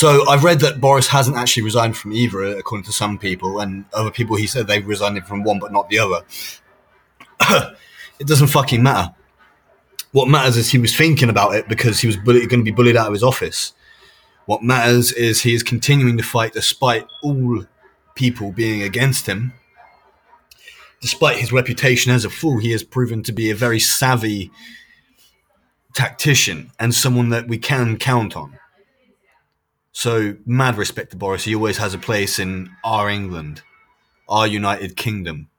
So I've read that Boris hasn't actually resigned from either, according to some people, and other people he said they've resigned from one but not the other. it doesn't fucking matter. What matters is he was thinking about it because he was going to be bullied out of his office. What matters is he is continuing to fight despite all people being against him. Despite his reputation as a fool, he has proven to be a very savvy tactician and someone that we can count on. So, mad respect to Boris. He always has a place in our England, our United Kingdom.